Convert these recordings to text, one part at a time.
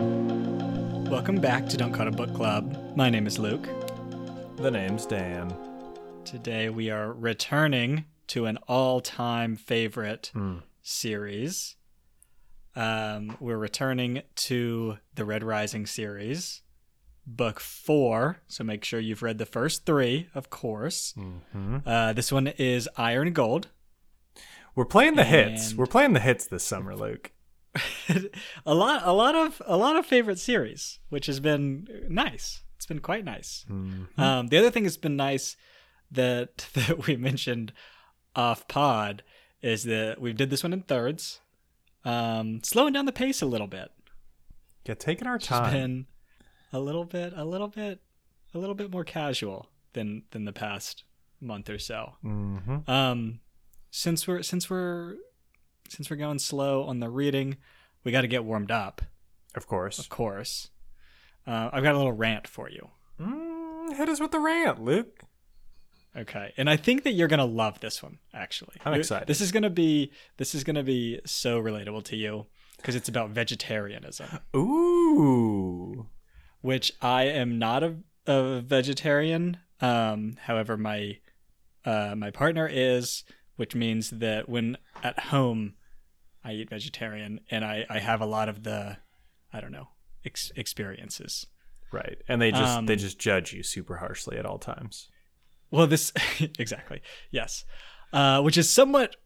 Welcome back to Don't Cut a Book Club. My name is Luke. The name's Dan. Today we are returning to an all-time favorite Hmm. series. Um, we're returning to the Red Rising series, book four. So make sure you've read the first three, of course. Mm-hmm. Uh, this one is Iron Gold. We're playing the hits. We're playing the hits this summer, Luke. a lot, a lot of, a lot of favorite series, which has been nice. It's been quite nice. Mm-hmm. Um, the other thing that's been nice that that we mentioned off pod is that we did this one in thirds, um, slowing down the pace a little bit. Yeah, taking our It's time. been a little bit, a little bit, a little bit more casual than than the past month or so. Mm-hmm. Um, since we're since we're since we're going slow on the reading, we got to get warmed up, Of course. of course. Uh, I've got a little rant for you. Mm, hit us with the rant, Luke. Okay, and I think that you're gonna love this one. Actually, I'm excited. This is gonna be this is gonna be so relatable to you because it's about vegetarianism, Ooh. which I am not a, a vegetarian. Um, however, my uh, my partner is, which means that when at home I eat vegetarian, and I I have a lot of the I don't know ex- experiences. Right. And they just Um, they just judge you super harshly at all times. Well, this exactly yes, uh, which is somewhat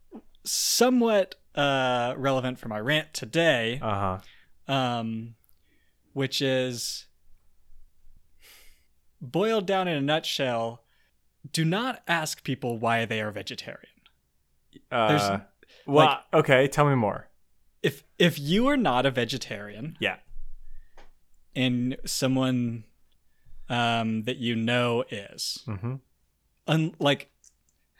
somewhat uh, relevant for my rant today, Uh-huh. um, which is boiled down in a nutshell. Do not ask people why they are vegetarian. Uh well, like- okay, tell me more. If if you are not a vegetarian Yeah. and someone um, that you know is, Mm-hmm. un- like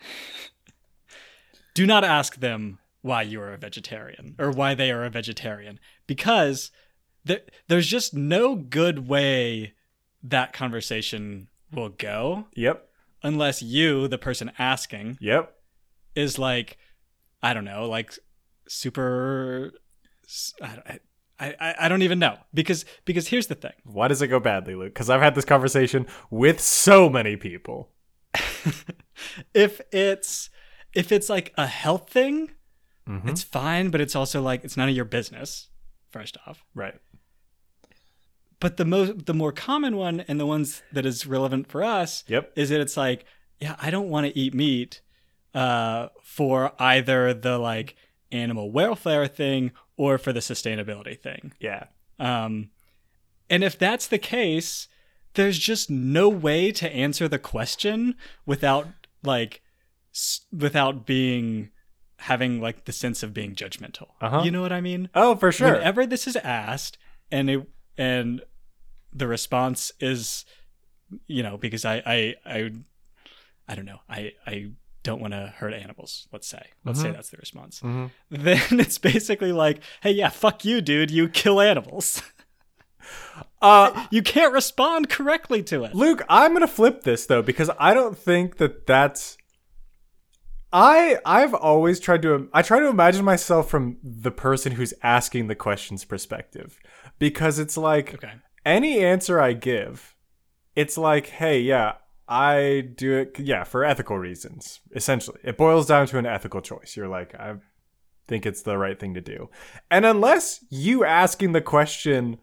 do not ask them why you are a vegetarian or why they are a vegetarian because there, there's just no good way that conversation will go Yep. unless you the person asking Yep. is like i don't know like super i don't, I, I, don't even know because because here's the thing Why does it go badly, Luke? Because I've had this conversation with so many people. if it's if it's like a health thing Mhm. it's fine, but it's also like it's none of your business. First off, right. but the most the more common one and the ones that is relevant for us Yep. is that it's like, yeah, I don't want to eat meat uh, for either the like animal welfare thing or for the sustainability thing. Yeah. Um, and if that's the case, there's just no way to answer the question without like s- without being having like the sense of being judgmental. Uh-huh. You know what I mean? Oh, for sure. Whenever this is asked and it and the response is you know because I I I I don't know. I I don't want to hurt animals, let's say. Let's say Mhm. that's the response Mhm. then it's basically like, hey, yeah, fuck you, dude. You kill animals. Uh, you can't respond correctly to it. Luke, I'm gonna flip this though because I don't think that that's. I I've always tried to I try to imagine myself from the person who's asking the question's perspective because it's like Okay. any answer I give, it's like, hey, yeah, I do it, yeah, for ethical reasons. Essentially, it boils down to an ethical choice. You're like, I think it's the right thing to do, and unless you asking the question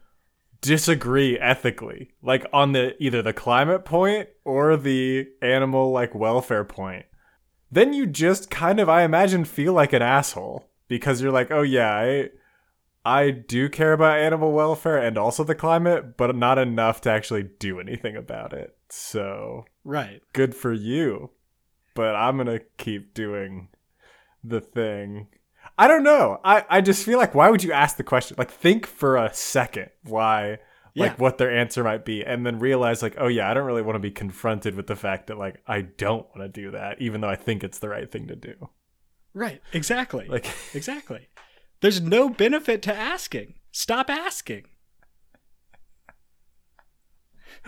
disagree ethically, like on the either the climate point or the animal like welfare point, then you just kind of, I imagine, feel like an asshole because you're like, oh yeah, I. I do care about animal welfare and also the climate, but not enough to actually do anything about it. So Right. good for you. But I'm gonna keep doing the thing. I don't know. I, I just feel like why would you ask the question? Like think for a second why like Yeah. what their answer might be and then realize like, oh yeah, I don't really want to be confronted with the fact that like I don't want to do that, even though I think it's the right thing to do. Right. Exactly. Like exactly. There's no benefit to asking. Stop asking.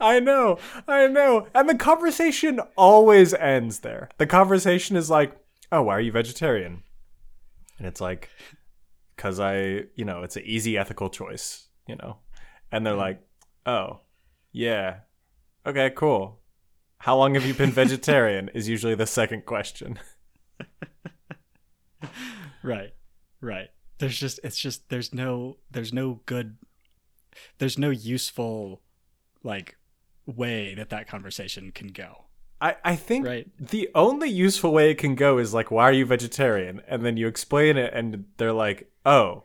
I know, I know. And the conversation always ends there. The conversation is like, oh, why are you vegetarian? And it's like, because I, you know, it's an easy ethical choice. you know. And they're like, "Oh, yeah. Okay, cool. How long have you been vegetarian?" is usually the second question. Right. Right. There's just it's just there's no there's no good there's no useful like way that that conversation can go. I, I think Right. the only useful way it can go is like, why are you vegetarian? And then you explain it, and they're like, oh,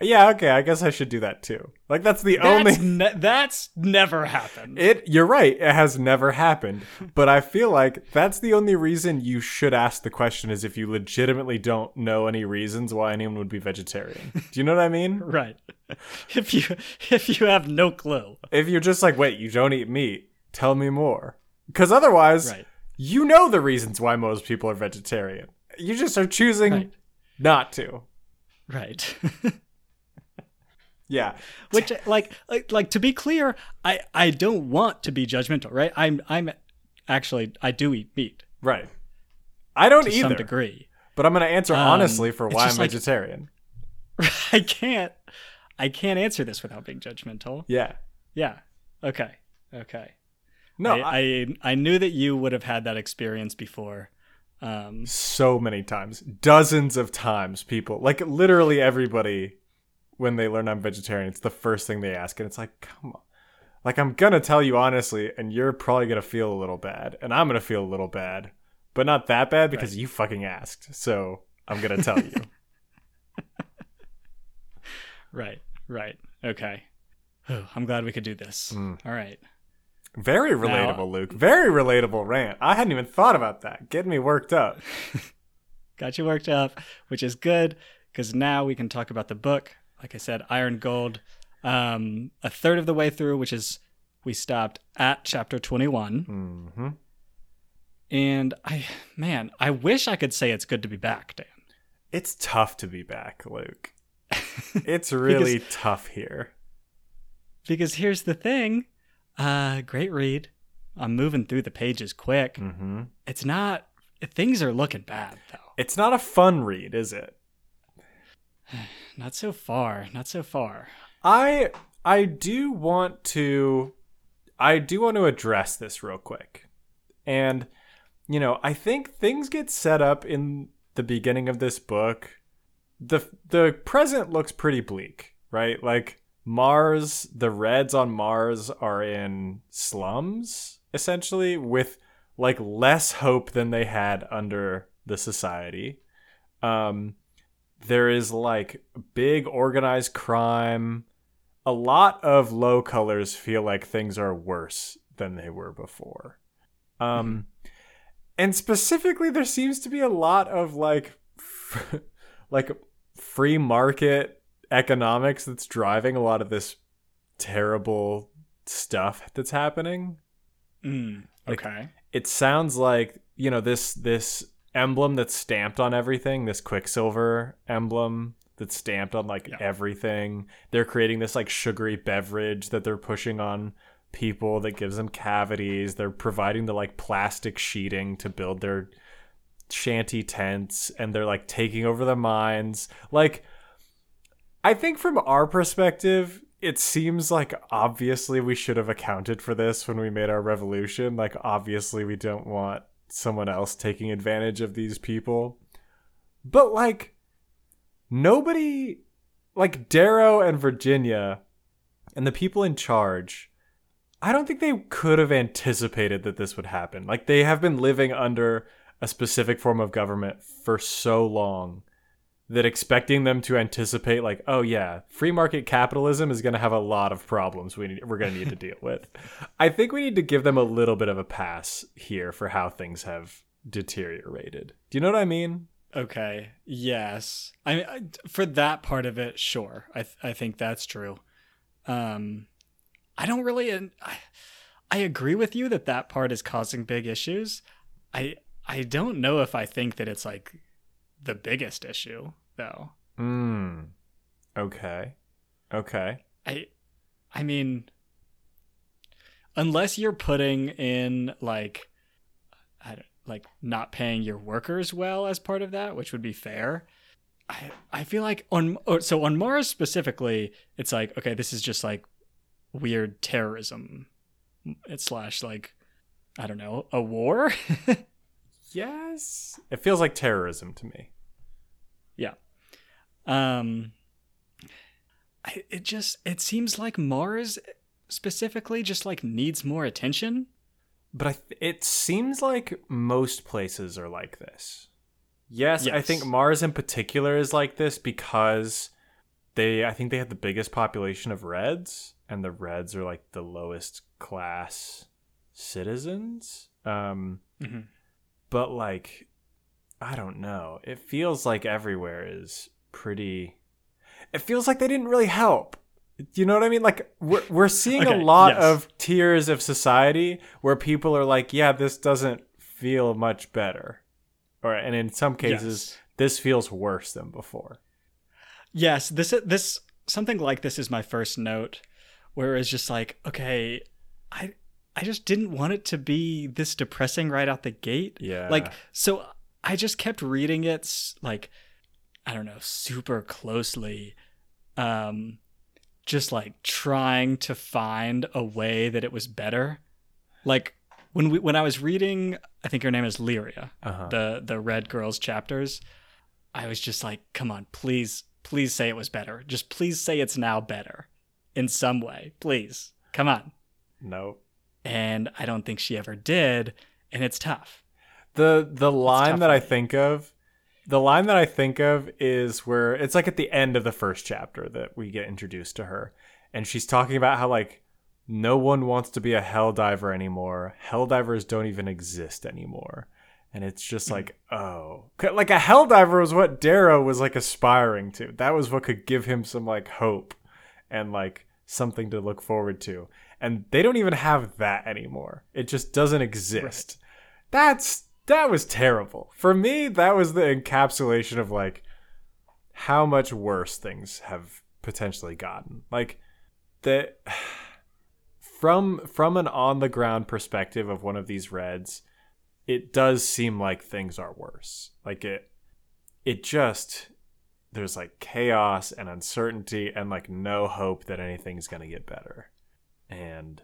yeah, okay, I guess I should do that too. Like that's the only. That's, ne- that's never happened. It. You're right. It has never happened. But I feel like that's the only reason you should ask the question is if you legitimately don't know any reasons why anyone would be vegetarian. Do you know what I mean? right. If you if you have no clue. If you're just like, wait, you don't eat meat, tell me more. Because otherwise, Right. you know the reasons why most people are vegetarian. You just are choosing Right. not to. Right. Yeah. Which like like like to be clear, I I don't want to be judgmental, right? I'm I'm actually I do eat meat Right. I don't to either. some degree. But I'm going to answer Um, honestly for why I'm like- vegetarian. I can't I can't answer this without being judgmental. Yeah. Yeah. Okay. Okay. No, I, I, I I knew that you would have had that experience before. Um, so many times, dozens of times, people like literally everybody when they learn I'm vegetarian, it's the first thing they ask, and it's like, come on. Like I'm gonna tell you honestly, and you're probably gonna feel a little bad, and I'm gonna feel a little bad, but not that bad because you fucking asked. So I'm gonna tell you. right. Right. Okay. Whew, I'm glad we could do this. Mm. All right. Very relatable, Luke. Very relatable rant. I hadn't even thought about that. Getting me worked up. Got you worked up, which is good because now we can talk about the book. Like I said, Iron Gold. Um, a third of the way through, which is we stopped at chapter 21. hmm And I, man, I wish I could say it's good to be back, Dan. It's tough to be back, Luke. It's really tough here. Because here's the thing uh, great read. I'm moving through the pages quick. hmm It's not, things are looking bad, though. It's not a fun read, is it? Not so far. Not so far. I I do want to I do want to address this real quick. And you know, I think things get set up in the beginning of this book. The the present looks pretty bleak, right? Like Mars, the Reds on Mars are in slums essentially with like less hope than they had under the society. Um there is like big organized crime. A lot of low colors feel like things are worse than they were before. Um and specifically there seems to be a lot of like like free market economics that's driving a lot of this terrible stuff that's happening Mm, Like- okay. it sounds like you know this this emblem that's stamped on everything this quicksilver emblem that's stamped on like Yeah. everything they're creating this like sugary beverage that they're pushing on people that gives them cavities they're providing the like plastic sheeting to build their shanty tents and they're like taking over the mines like i think from our perspective it seems like obviously we should have accounted for this when we made our revolution. Like, obviously, we don't want someone else taking advantage of these people. But, like, nobody, like, Darrow and Virginia and the people in charge, I don't think they could have anticipated that this would happen. Like, they have been living under a specific form of government for so long that expecting them to anticipate like oh yeah free market capitalism is going to have a lot of problems we need, we're going to need to deal with i think we need to give them a little bit of a pass here for how things have deteriorated do you know what i mean Okay. Yes. I mean, I- for that part of it, sure. I th- I think that's true. Um, I don't really. I, I agree with you that that part is causing big issues. I I don't know if I think that it's like the biggest issue though. mm okay okay I I mean unless you're putting in like I don't, like not paying your workers well as part of that, which would be fair. I I feel like on oh, so on Mars specifically, it's like okay, this is just like weird terrorism. It's slash like I don't know a war. yes, it feels like terrorism to me. Yeah. Um. I, it just it seems like Mars specifically just like needs more attention. But I th- it seems like most places are like this. Yes, I think Mars in particular is like this because they I think they have the biggest population of reds and the reds are like the lowest class citizens. Um Mhm. but like I don't know. It feels like everywhere is pretty it feels like they didn't really help. You know what I mean? Like we're we're seeing Okay, a lot yes. of tiers of society where people are like, yeah, this doesn't feel much better. Or and in some cases Yes. this feels worse than before. Yes, this this something like this is my first note, where it's just like, okay, I I just didn't want it to be this depressing right out the gate. Yeah. Like so I just kept reading it like I don't know, super closely um just like trying to find a way that it was better. Like when we when I was reading, I think her name is Lyria uh-huh. the the red girls chapters i was just like come on please please say it was better just please say it's now better in some way please come on no. and i don't think she ever did and it's tough The the line that I think of, the line that I think of is where it's like at the end of the first chapter that we get introduced to her, and she's talking about how like no one wants to be a hell diver anymore. Hell divers don't even exist anymore, and it's just like mm. oh. like a hell diver was what Darrow was like aspiring to. That was what could give him some like hope and like something to look forward to. And they don't even have that anymore. It just doesn't exist. That's that was terrible. For me, that was the encapsulation of like how much worse things have potentially gotten. Like the from from an on the ground perspective of one of these reds, it does seem like things are worse. Like it it just there's like chaos and uncertainty and like no hope that anything's going to get better. And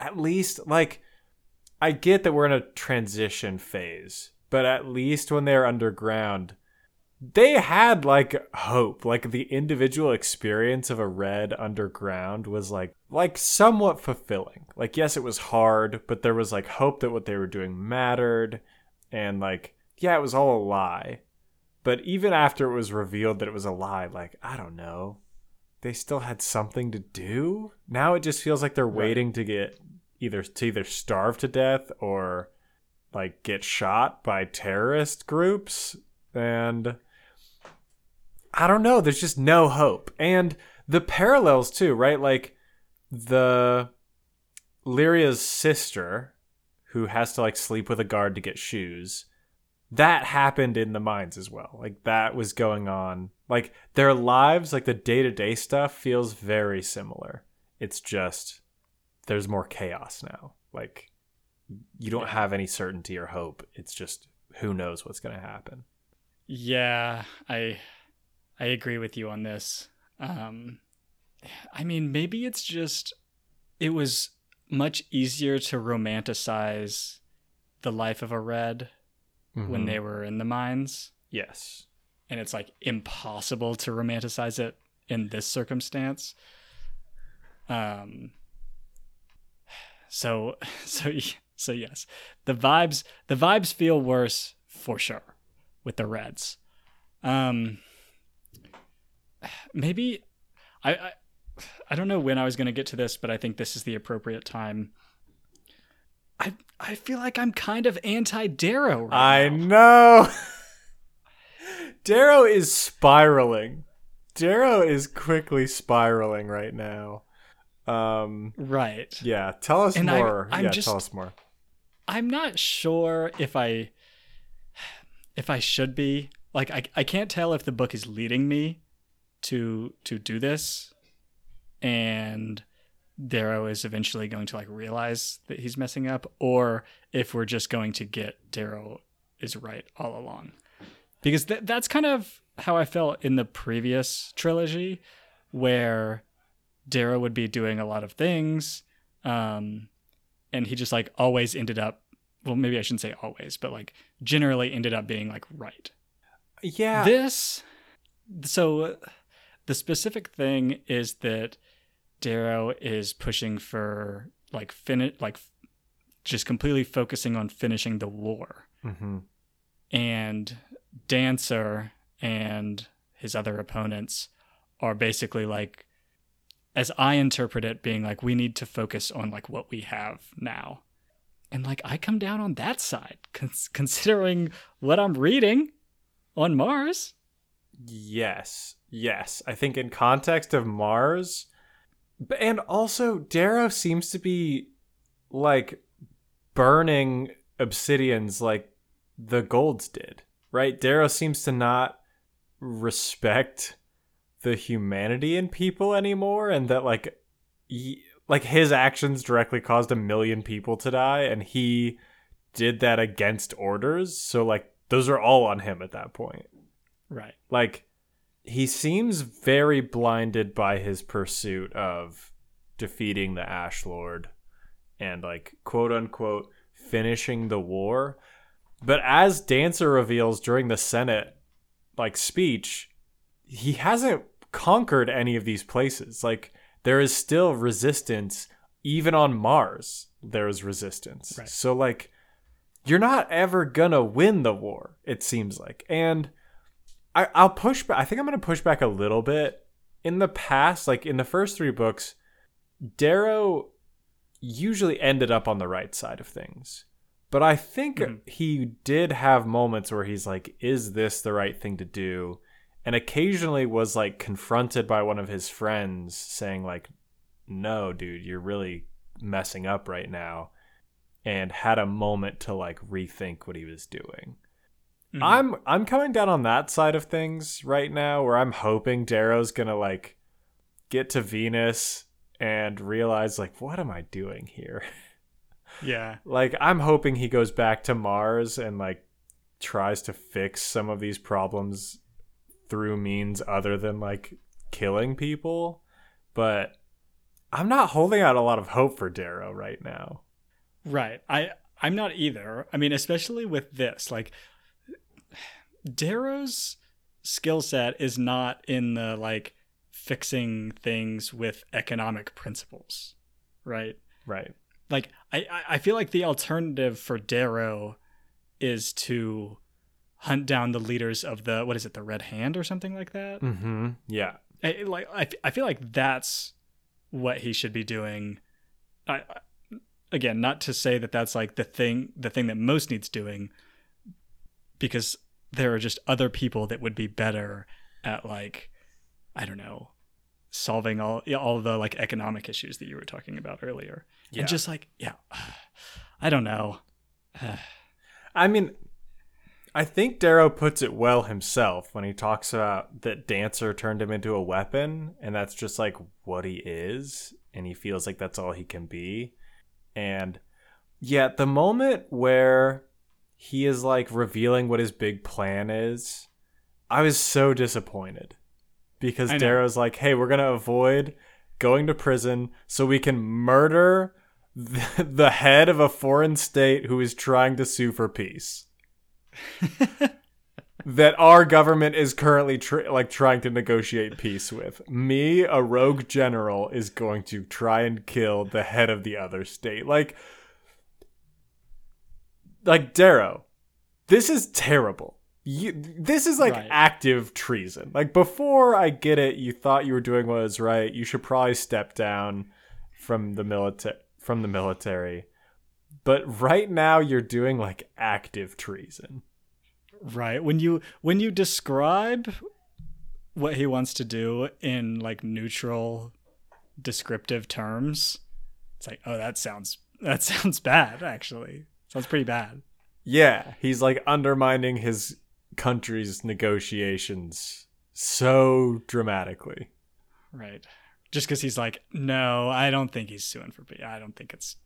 at least like I get that we're in a transition phase, but at least when they're underground, they had like hope. Like the individual experience of a red underground was like like somewhat fulfilling. Like yes, it was hard, but there was like hope that what they were doing mattered and like yeah, it was all a lie. But even after it was revealed that it was a lie, like I don't know, they still had something to do. Now it just feels like they're waiting to get either to either starve to death or like get shot by terrorist groups and I don't know, there's just no hope. And the parallels too, right? Like the Lyria's sister who has to like sleep with a guard to get shoes. That happened in the mines as well. Like that was going on. Like their lives, like the day-to-day stuff feels very similar. It's just there's more chaos now. Like you don't have any certainty or hope. It's just who knows what's going to happen. yeah i i agree with you on this um i mean maybe it's just it was much easier to romanticize the life of a red when Mhm. they were in the mines yes. and it's like impossible to romanticize it in this circumstance um so so so yes the vibes the vibes feel worse for sure with the reds um maybe i i, I don't know when i was going to get to this but i think this is the appropriate time i i feel like i'm kind of anti darrow right I now. know. Darrow is spiraling. Darrow is quickly spiraling right now. Um right yeah, tell us And I- more. I'm yeah, just- tell us more. I'm not sure if I if I should be like I I can't tell if the book is leading me to to do this and Darrow is eventually going to like realize that he's messing up or if we're just going to get Darrow is right all along. because th- that's kind of how I felt in the previous trilogy, where Darrow would be doing a lot of things, um, and he just like always ended up. Well, maybe I shouldn't say always, but like generally ended up being like right. Yeah. This, so the specific thing is that Darrow is pushing for like finish, like just completely focusing on finishing the war, mm-hmm. and Dancer and his other opponents are basically like, as I interpret it, being like, we need to focus on like what we have now. And like, I come down on that side, cons- considering what I'm reading on Mars. Yes. Yes. I think in context of Mars, and also Darrow seems to be like burning obsidians like the golds did, right? Darrow seems to not respect the humanity in people anymore and that like he, like his actions directly caused a million people to die and he did that against orders. So like those are all on him at that point. Right. like he seems very blinded by his pursuit of defeating the ash lord and like quote unquote finishing the war. But as dancer reveals during the senate like speech he hasn't conquered any of these places like there is still resistance even on mars there is resistance Right. so like you're not ever gonna win the war it seems like and I, I'll push back. I think I'm going to push back a little bit. In the past, like in the first three books, Darrow usually ended up on the right side of things. But I think Mhm. he did have moments where he's like, is this the right thing to do? And occasionally was like confronted by one of his friends saying, like, no, dude, you're really messing up right now. And had a moment to like rethink what he was doing. Mhm. I'm I'm coming down on that side of things right now where I'm hoping Darrow's gonna like get to Venus and realize like what am I doing here? yeah. like I'm hoping he goes back to Mars and like tries to fix some of these problems through means other than like killing people. But I'm not holding out a lot of hope for Darrow right now. Right. I I'm not either. I mean, especially with this, like Darrow's skill set is not in the like fixing things with economic principles, right? Right. Like I I- feel like the alternative for Darrow is to hunt down the leaders of the what is it the Red Hand or something like that. Mm-hmm. Yeah. I, like I, I feel like that's what he should be doing. I, I again, not to say that that's like the thing the thing that most needs doing, because there are just other people that would be better at like I don't know solving all all the like economic issues that you were talking about earlier. Yeah. And just like yeah, I don't know. I mean, I think Darrow puts it well himself when he talks about that Dancer turned him into a weapon, and that's just like what he is, and he feels like that's all he can be. And yeah, the moment where he is like revealing what his big plan is, I was so disappointed because Darrow's like, "Hey, we're gonna avoid going to prison so we can murder the head of a foreign state who is trying to sue for peace." That our government is currently tr- like trying to negotiate peace with. Me, a rogue general, is going to try and kill the head of the other state. Like, like Darrow, this is terrible. You, this is like Right. active treason. Like before, I get it. You thought you were doing what was right. You should probably step down from the military. From the military, but right now you're doing like active treason. Right. When you when you describe what he wants to do in like neutral descriptive terms, it's like, oh, that sounds that sounds bad actually. Sounds pretty bad. Yeah, he's like undermining his country's negotiations so dramatically. Right. Just cuz he's like, "No, I don't think he's suing for peace. I don't think it's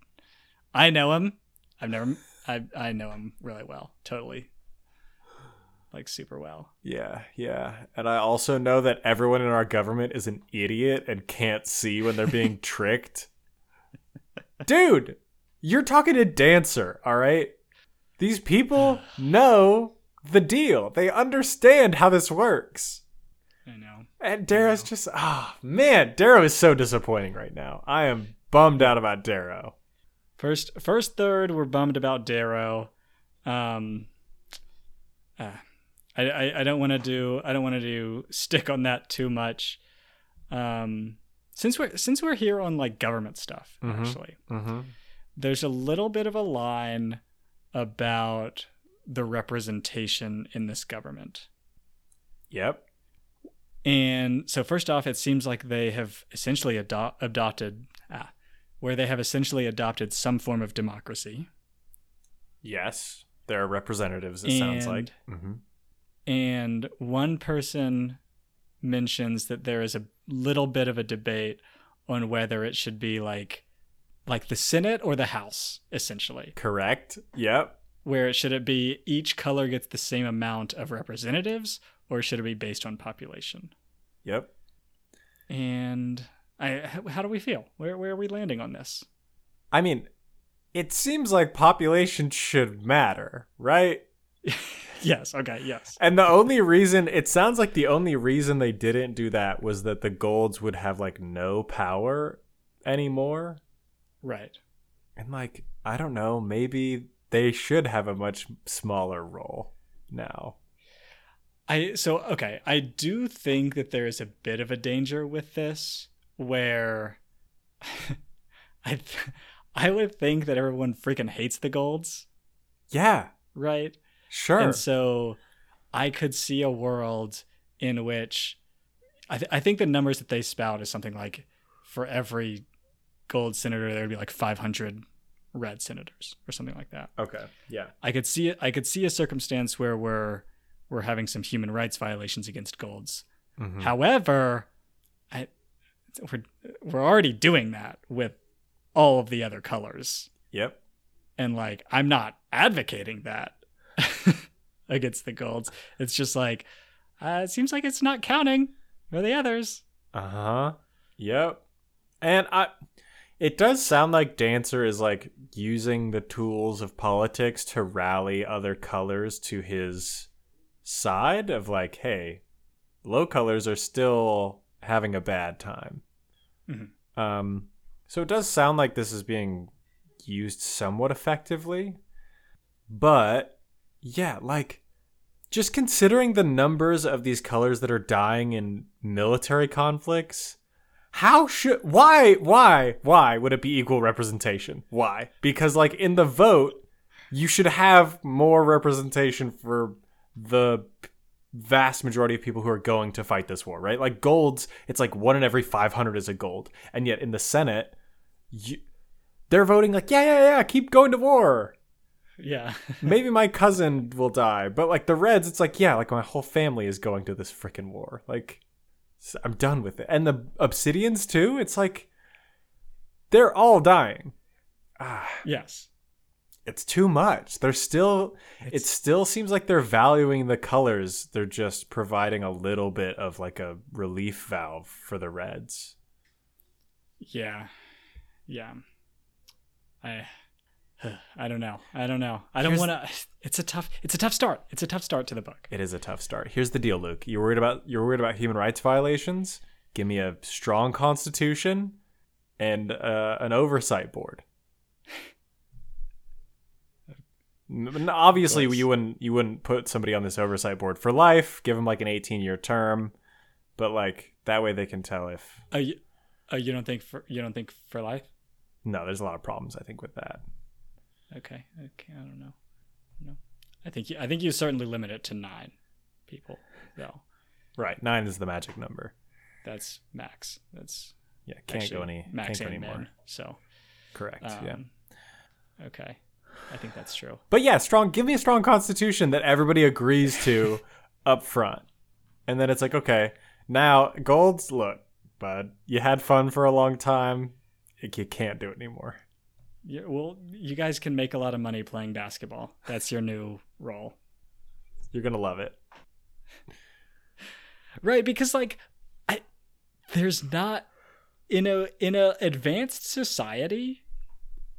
I know him. I've never I I know him really well. Totally. Like super well. Yeah, yeah. And I also know that everyone in our government is an idiot and can't see when they're being tricked. Dude, you're talking to Dancer, all right? These people know the deal. They understand how this works. I know. And Darrow's just ah oh, man, Darrow is so disappointing right now. I am bummed out about Darrow. First first third we're bummed about Darrow. Um uh, I, I, I don't want to do I don't want to do stick on that too much. Um since we're since we're here on like government stuff Mhm. actually. Mm-hmm. There's a little bit of a line about the representation in this government. Yep. And so, first off, it seems like they have essentially ado- adopted, ah, where they have essentially adopted some form of democracy. Yes. There are representatives, it sounds like. Mm-hmm. And one person mentions that there is a little bit of a debate on whether it should be like, like the Senate or the House, essentially. Correct. Yep. Where should it be each color gets the same amount of representatives, or should it be based on population? Yep. And I, how, how do we feel? Where where are we landing on this? I mean, it seems like population should matter, right? Yes. Okay. Yes. And the only reason it sounds like the only reason they didn't do that was that the golds would have like no power anymore. Right. And like, I don't know, maybe they should have a much smaller role now. I so okay. I do think that there is a bit of a danger with this, where I th- I would think that everyone freaking hates the golds, Yeah, right? Sure. And so I could see a world in which I, th- I think the numbers that they spout is something like for every gold senator there would be like 500 red senators or something like that. okay. Yeah. I could see it. I could see a circumstance where we're we're having some human rights violations against golds. Mhm. However, I we're we're already doing that with all of the other colors. Yep. And like I'm not advocating that against the golds. It's just like uh, it seems like it's not counting for the others. Uh huh. Yep. And I, it does sound like Dancer is like using the tools of politics to rally other colors to his side of like, hey, low colors are still having a bad time. Mhm. Um, so it does sound like this is being used somewhat effectively, but yeah, like just considering the numbers of these colors that are dying in military conflicts how should why why why would it be equal representation? Why? Because like in the vote you should have more representation for the vast majority of people who are going to fight this war right? Like golds it's like one in every 500 is a gold. And yet in the senate you, they're voting like yeah yeah yeah keep going to war Yeah. maybe my cousin will die but like the reds it's like yeah like my whole family is going to this freaking war like I'm done with it and the obsidians too it's like they're all dying ah, yes. it's too much they're still it still seems like they're valuing the colors they're just providing a little bit of like a relief valve for the reds Yeah. Yeah. I I don't know. I don't know. I don't want to It's a tough it's a tough start. It's a tough start to the book. it is a tough start here's the deal luke you're worried about you're worried about human rights violations give me a strong constitution and uh, an oversight board obviously you wouldn't you wouldn't put somebody on this oversight board for life give them like an 18 year term but like that way they can tell if Uh, you, uh, you don't think for you don't think for life? no there's a lot of problems i think with that Okay. Okay. I don't know. No. I think you, I think you certainly limit it to 9 people though. right nine is the magic number That's max. That's yeah can't go any max can't go anymore. So, correct um, yeah Okay. I think that's true. But yeah, strong. Give me a strong constitution that everybody agrees to up front, and then it's like, okay, now golds. Look, bud, you had fun for a long time. You can't do it anymore. Yeah, well, you guys can make a lot of money playing basketball. That's your new role. You're gonna love it. right because like I, there's not in a in a advanced society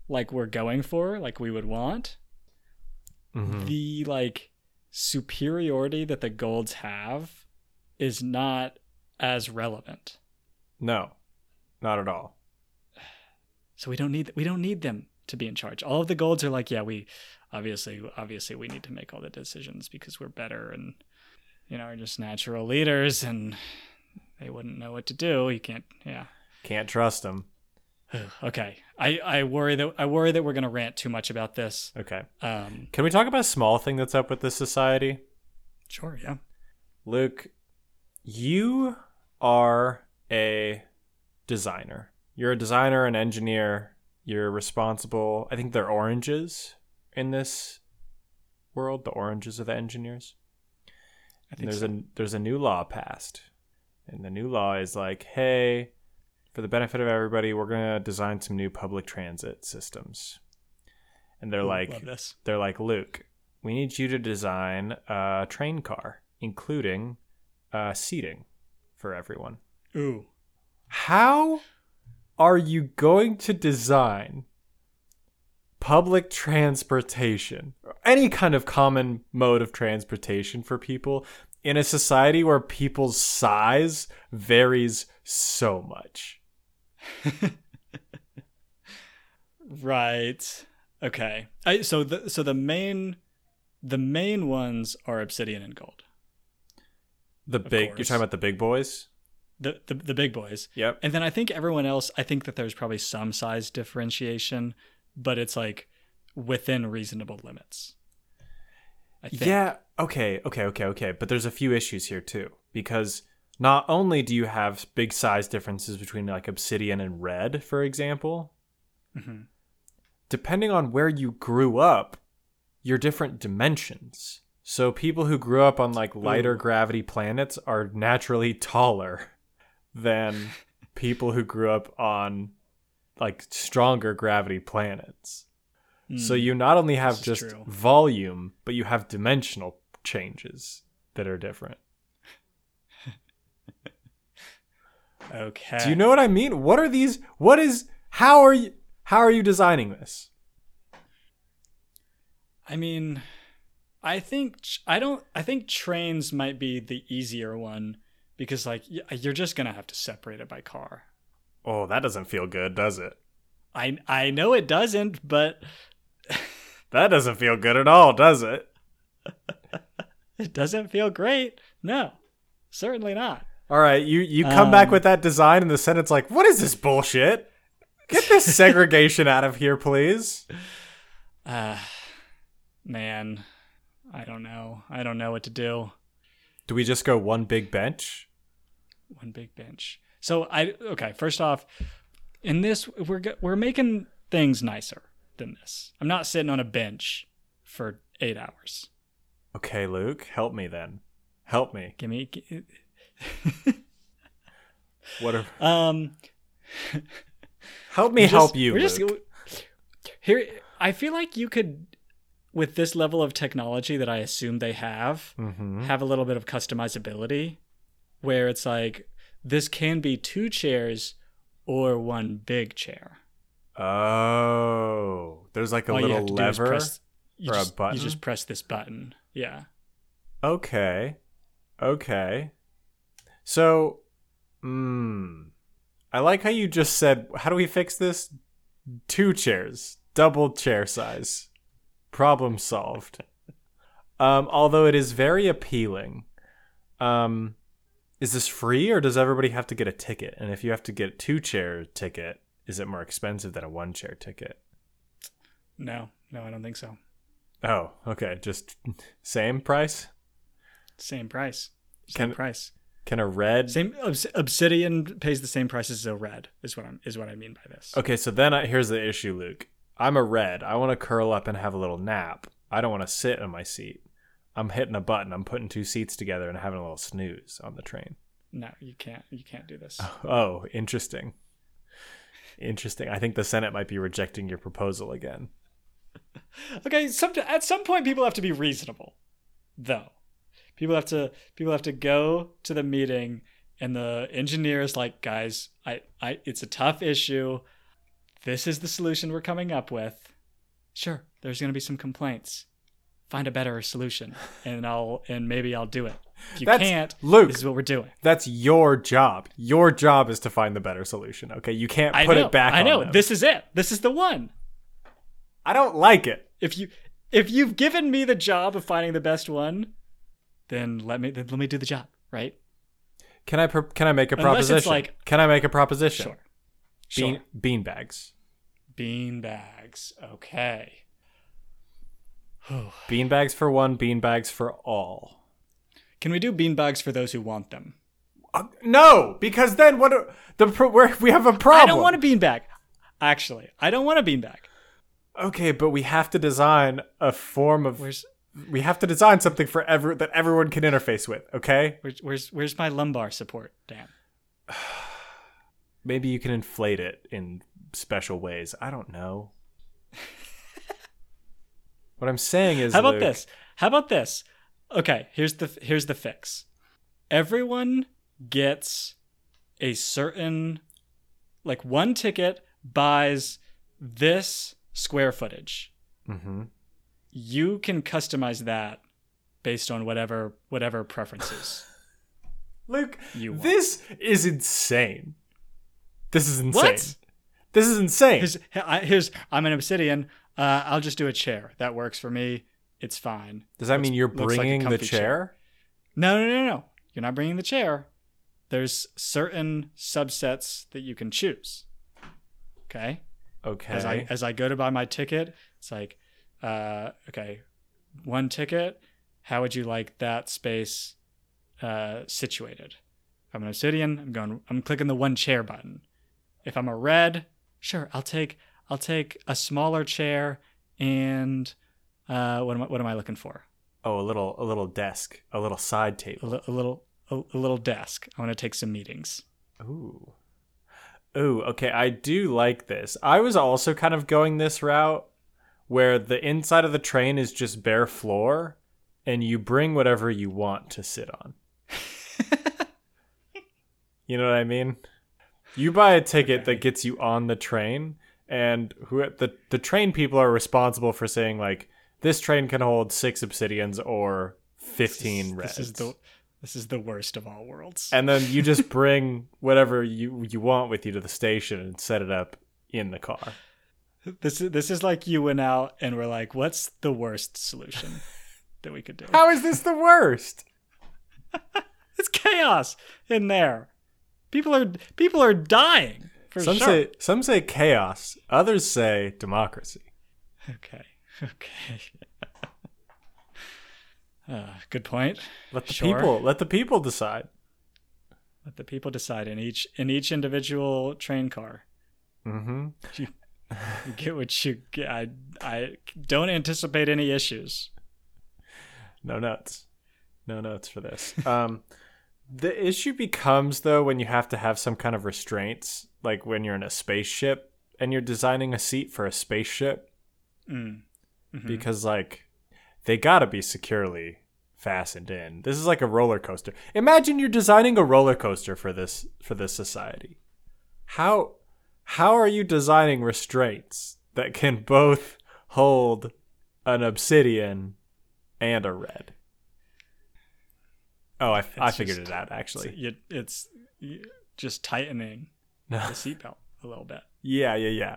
like we're going for like we would want Mhm. the like superiority that the golds have is not as relevant No, not at all. So we don't need we don't need them to be in charge all of the golds are like yeah we obviously obviously we need to make all the decisions because we're better and you know are just natural leaders and they wouldn't know what to do you can't yeah Can't trust them. okay i i worry that i worry that we're gonna rant too much about this Okay. um Can we talk about a small thing that's up with this society? sure yeah Luke, you are a designer. You're a designer, an engineer. You're responsible. I think they're oranges in this world. The oranges are the engineers. i And think there's so. a there's a new law passed, and the new law is like, hey, for the benefit of everybody, we're gonna design some new public transit systems. And they're Ooh, like, they're like, Luke, we need you to design a train car, including uh, seating for everyone. ooh How are you going to design public transportation, or any kind of common mode of transportation for people in a society where people's size varies so much? Right. Okay. I, so the so the main the main ones are obsidian and gold. The big, you're talking about the big boys? The, the the big boys. Yep. And then I think everyone else, I think that there's probably some size differentiation, but it's like within reasonable limits. I think. Yeah. Okay. Okay. Okay. Okay. But there's a few issues here too, because not only do you have big size differences between like obsidian and red, for example, Mhm. depending on where you grew up, you're different dimensions. So people who grew up on like lighter Ooh. gravity planets are naturally taller than people who grew up on like stronger gravity planets. So Mm. you not only have just true. volume, but you have dimensional changes that are different. Okay. Do you know what I mean? What are these? What is? How are you? How are you designing this? I mean, I think I don't. I think trains might be the easier one because like you're just gonna have to separate it by car. Oh, that doesn't feel good, does it? I I know it doesn't, but That doesn't feel good at all, does it? it doesn't feel great. No, certainly not. All right, you you come back Um, with that design, and the Senate's like, "What is this bullshit? Get this segregation out of here, please." Uh, man, I don't know. I don't know what to do. Do we just go one big bench? One big bench. So I okay. First off, in this we're we're making things nicer than this. I'm not sitting on a bench for eight hours. Okay, Luke, help me then. Help me. Give me. gi- What are? Um, Help me just- help you, we're just- here, I feel like you could, with this level of technology that I assume they have, mm-hmm. have a little bit of customizability, where it's like this can be two chairs or one big chair. Oh, there's like a All little have to do is lever. press- or a button? You just press this button. Yeah. Okay. Okay. So, hmm. I like how you just said, how do we fix this? Two chairs, double chair size. Problem solved. Um, although it is very appealing. Um, is this free or does everybody have to get a ticket? And if you have to get a two chair ticket, is it more expensive than a one chair ticket? No, no, I don't think so. Oh, okay. Just same price? Same price. Same Can- price. Can a red Same Obsidian pays the same price as a red. Is what I'm is what I mean by this. Okay, so then I, here's the issue, Luke. I'm a red. I want to curl up and have a little nap. I don't want to sit in my seat. I'm hitting a button. I'm putting two seats together and having a little snooze on the train. No, you can't. You can't do this. Oh, interesting. Interesting. I think the Senate might be rejecting your proposal again. Okay, some, at some point people have to be reasonable, though. people have to people have to go to the meeting and the engineer is like guys i i it's a tough issue this is the solution we're coming up with sure there's going to be some complaints find a better solution and i'll and maybe i'll do it if you That's- can't Luke. this is what we're doing That's your job. Your job is to find the better solution. Okay, you can't put know it back. i know this is it this is the one I don't like it. if you if you've given me the job of finding the best one then let me then let me do the job right Can I pro- can I make a Unless proposition? like- can I make a proposition? sure sure Bean bean bags. bean bags okay Bean bags for one. Bean bags for all. Can we do bean bags for those who want them? Uh, no, because then what? are- The pro- we're, we have a problem. I don't want a bean bag. Actually, I don't want a bean bag. Okay, but we have to design a form of. Where's we have to design something for every that everyone can interface with. Okay, where's where's where's my lumbar support? Damn. maybe you can inflate it in special ways. I don't know. what I'm saying is, How about Luke, this? How about this? Okay, here's the here's the fix. Everyone gets a certain like one ticket buys this square footage. Mhm. You can customize that based on whatever whatever preferences. Luke, You want. this is insane. This is insane. What? This is insane. Here's, I- here's I'm an obsidian. Uh, I'll just do a chair. That works for me. It's fine. Does that Looks- mean you're looks like a bringing the comfy chair? No, no, no, no. You're not bringing the chair. There's certain subsets that you can choose. Okay. Okay. As I as I go to buy my ticket, it's like, uh, okay, one ticket. How would you like that space uh, situated? If I'm an obsidian, I'm going. I'm clicking the one chair button. If I'm a red, sure, I'll take I'll take a smaller chair and uh, what am I, what am I looking for? oh, a little a little desk, a little side A, table. li- a little a, a little desk. I want to take some meetings. Ooh. Ooh, okay, I do like this. I was also kind of going this route where the inside of the train is just bare floor and you bring whatever you want to sit on. you know what I mean? You buy a ticket that gets you on the train and who the the train people are responsible for saying like this train can hold 6 obsidians or 15 reds. This is the this is the worst of all worlds. and then you just bring whatever you you want with you to the station and set it up in the car. This is this is like you went out and we're like, what's the worst solution that we could do? How is this the worst? It's chaos in there. People are people are dying for Some sure. say some say chaos, others say democracy. Okay, okay. uh, good point. Let the Sure. people let the people decide. Let the people decide in each in each individual train car. Mm hmm You, you get what you get. I I don't anticipate any issues. No notes. No notes for this. Um the issue becomes though when you have to have some kind of restraints, like when you're in a spaceship and you're designing a seat for a spaceship Mm. Mhm. because like they gotta be securely fastened in. This is like a roller coaster. Imagine you're designing a roller coaster for this for this society. How how are you designing restraints that can both hold an obsidian and a red? Oh, I, I figured just- it out actually. You- it's just tightening the seatbelt a little bit. Yeah, yeah, yeah.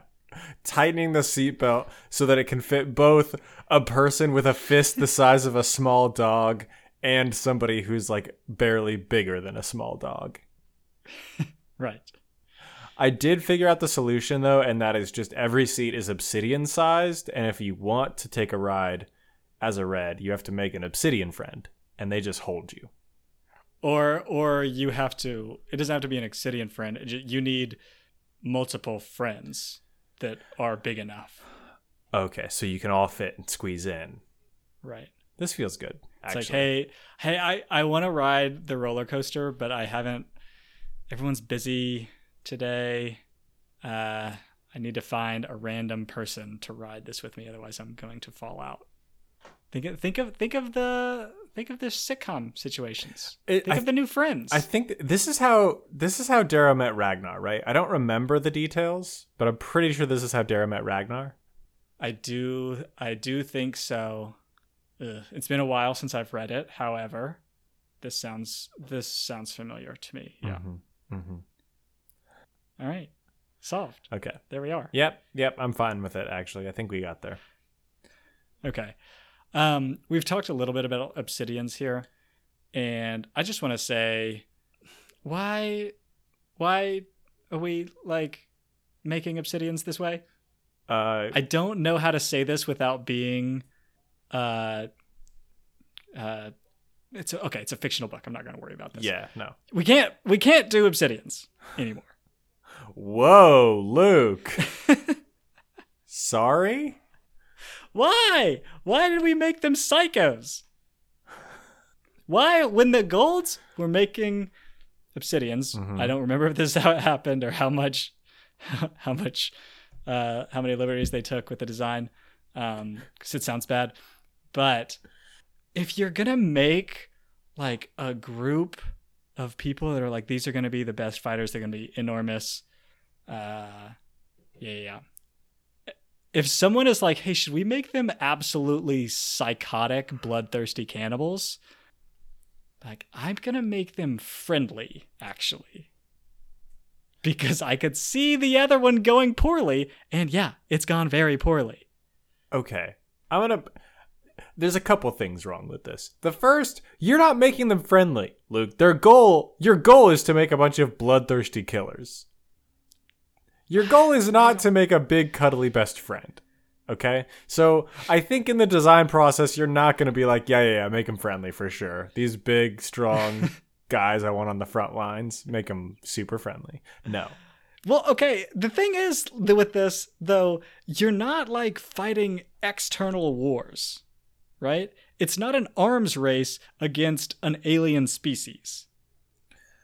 Tightening the seatbelt so that it can fit both a person with a fist the size of a small dog and somebody who's like barely bigger than a small dog. Right. I did figure out the solution though, and that is just every seat is obsidian sized. And if you want to take a ride as a red, you have to make an obsidian friend, and they just hold you. Or or you have to. It doesn't have to be an obsidian friend. You need multiple friends that are big enough. Okay, so you can all fit and squeeze in. Right. This feels good. It's like, hey, hey, I I want to ride the roller coaster, but I haven't. Everyone's busy today. Uh, I need to find a random person to ride this with me, otherwise I'm going to fall out. Think of think of think of the think of the sitcom situations. It- think I- of the new Friends. I think th- this is how this is how Darrow met Ragnar, right? I don't remember the details, but I'm pretty sure this is how Darrow met Ragnar. I do I do think so. Ugh, it's been a while since I've read it. However, this sounds this sounds familiar to me. Yeah. Mm-hmm. Mm-hmm. All right. Solved. Okay. There we are. Yep. Yep. I'm fine with it. Actually, I think we got there. Okay. Um, we've talked a little bit about obsidians here, and I just want to say, why, why are we like making obsidians this way? Uh, I don't know how to say this without being, uh, uh, it's a, okay. It's a fictional book. I'm not going to worry about this. yeah. No. we can't we can't do obsidians anymore. Whoa, Luke. Sorry. Why? Why did we make them psychos? Why, when the golds were making obsidians, Mhm. I don't remember if this is how it happened or how much, how much, uh, how many liberties they took with the design, um, because it sounds bad. But if you're gonna make like a group of people that are like these are gonna be the best fighters, they're gonna be enormous. Uh, yeah, yeah, yeah if someone is like, hey, should we make them absolutely psychotic, bloodthirsty cannibals? Like, I'm gonna make them friendly, actually. Because I could see the other one going poorly, and yeah, it's gone very poorly. Okay. I'm gonna. There's a couple things wrong with this. The first, you're not making them friendly, Luke. Their goal, your goal is to make a bunch of bloodthirsty killers. Your goal is not to make a big cuddly best friend. Okay? So, I think in the design process, you're not going to be like, yeah, yeah, yeah, make them friendly for sure. These big, strong guys I want on the front lines, make them super friendly. No. Well, okay, the thing is th- with this, though, you're not like fighting external wars, right? It's not an arms race against an alien species.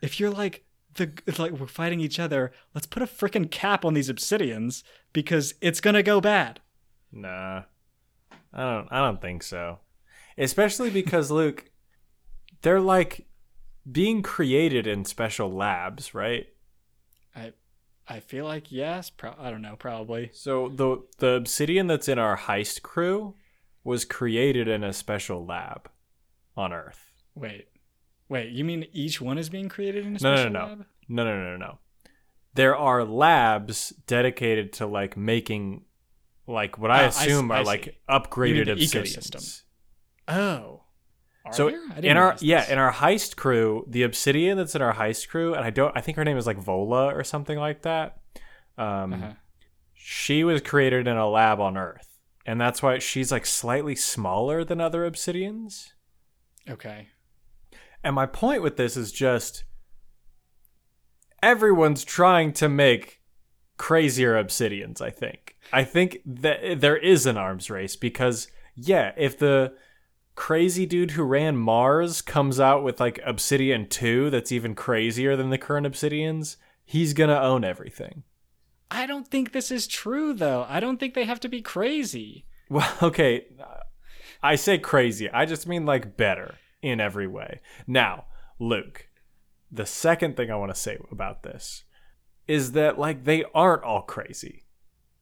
If you're like, the it's like we're fighting each other, let's put a freaking cap on these obsidians because it's gonna go bad. Nah. I don't I don't think so. Especially because Luke they're like being created in special labs, right? I I feel like yes, pro- I don't know, probably. So the the obsidian that's in our heist crew was created in a special lab on Earth. Wait, wait, you mean each one is being created in a No, no, special no, no. lab? No, no, no, no, no. There are labs dedicated to like making like what I Oh, assume I are see. like upgraded the obsidians. Oh, Are so? In our yeah this. in our heist crew the obsidian that's in our heist crew and i don't i think her name is like vola or something like that um Uh-huh. she was created in a lab on earth and that's why she's like slightly smaller than other obsidians Okay. And my point with this is just everyone's trying to make crazier obsidians i think. I think that there is an arms race because yeah if the crazy dude who ran mars comes out with like obsidian 2 that's even crazier than the current obsidians he's gonna own everything. I don't think this is true though. I don't think they have to be crazy. well okay. I say crazy. I just mean like better in every way now luke the second thing i want to say about this is that like they aren't all crazy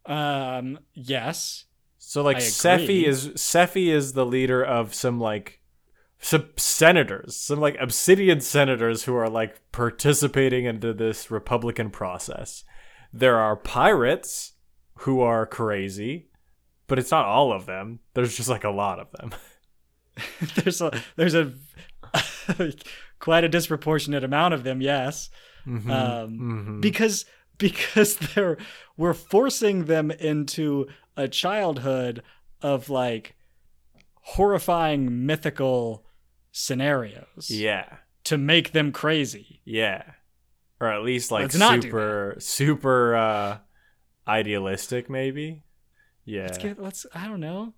Um, yes. So like I Sefi is Sefi is the leader of some like some senators, some like obsidian senators who are like participating into this Republican process. There are pirates who are crazy, but it's not all of them. There's just like a lot of them. there's a there's a quite a disproportionate amount of them. Yes. Mhm. Um, Mhm. because because they're we're forcing them into a childhood of like horrifying mythical scenarios yeah. to make them crazy. Yeah. Or at least like Let's super super uh idealistic maybe. Yeah. Let's get let's I don't know.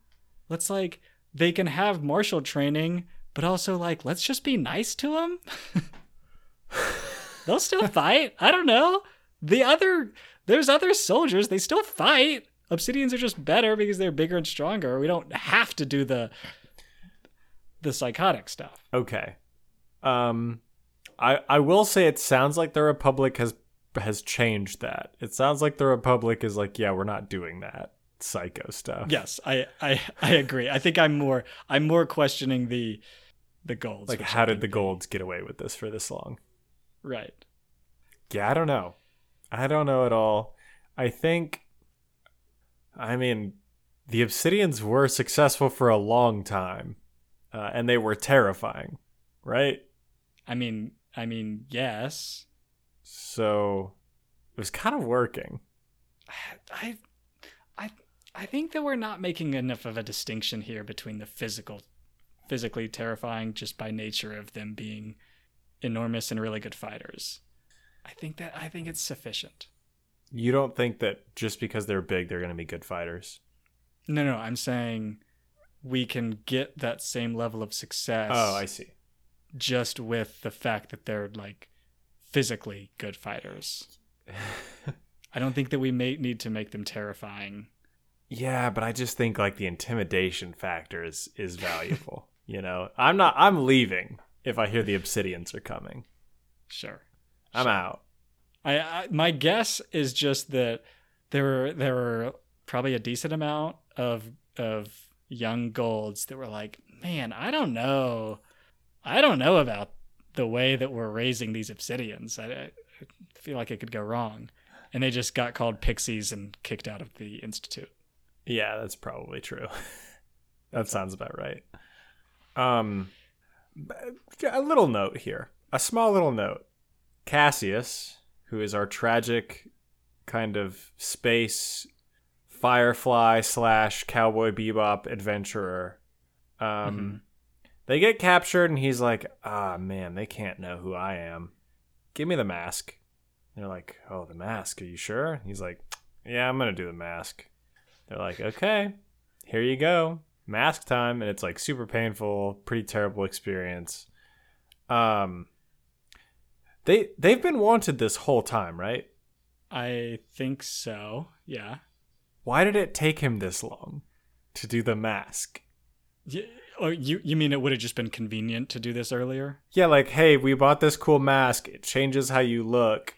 Let's like they can have martial training, but also like let's just be nice to them. They'll still fight. I don't know. The other there's other soldiers, they still fight. Obsidians are just better because they're bigger and stronger. We don't have to do the the psychotic stuff. Okay. Um I I will say it sounds like the Republic has has changed that. It sounds like the Republic is like, yeah, we're not doing that psycho stuff. Yes, I I, I agree. I think I'm more I'm more questioning the the golds. Like how did the golds get away with this for this long? Right. Yeah, I don't know. I don't know at all. I think I mean the Obsidians were successful for a long time. Uh, and they were terrifying, right? I mean I mean yes. So it was kind of working. I I I think that we're not making enough of a distinction here between the physical physically terrifying just by nature of them being enormous and really good fighters. I think that I think it's sufficient. You don't think that just because they're big, they're going to be good fighters? No, no, I'm saying we can get that same level of success Oh, I see. just with the fact that they're like physically good fighters. I don't think that we may need to make them terrifying. Yeah, but I just think like the intimidation factor is is valuable. you know, I'm not. I'm leaving if I hear the Obsidians are coming. Sure. I'm out. I, I my guess is just that there were there were probably a decent amount of of young golds that were like, man, I don't know, I don't know about the way that we're raising these obsidians. I, I feel like it could go wrong, and they just got called pixies and kicked out of the institute. Yeah, that's probably true. that sounds about right. Um, a little note here, a small little note. Cassius, who is our tragic kind of space firefly slash cowboy bebop adventurer, um, they get captured, and he's like, "Ah, man, they can't know who I am. Give me the mask." They're like, "Oh, the mask? Are you sure?" He's like, "Yeah, I'm gonna do the mask." They're like, okay, here you go, mask time, and it's like super painful, pretty terrible experience. Um, they they've been wanted this whole time, right? I think so. Yeah. Why did it take him this long to do the mask? Oh, you you mean it would have just been convenient to do this earlier? Yeah, like, hey, we bought this cool mask. It changes how you look.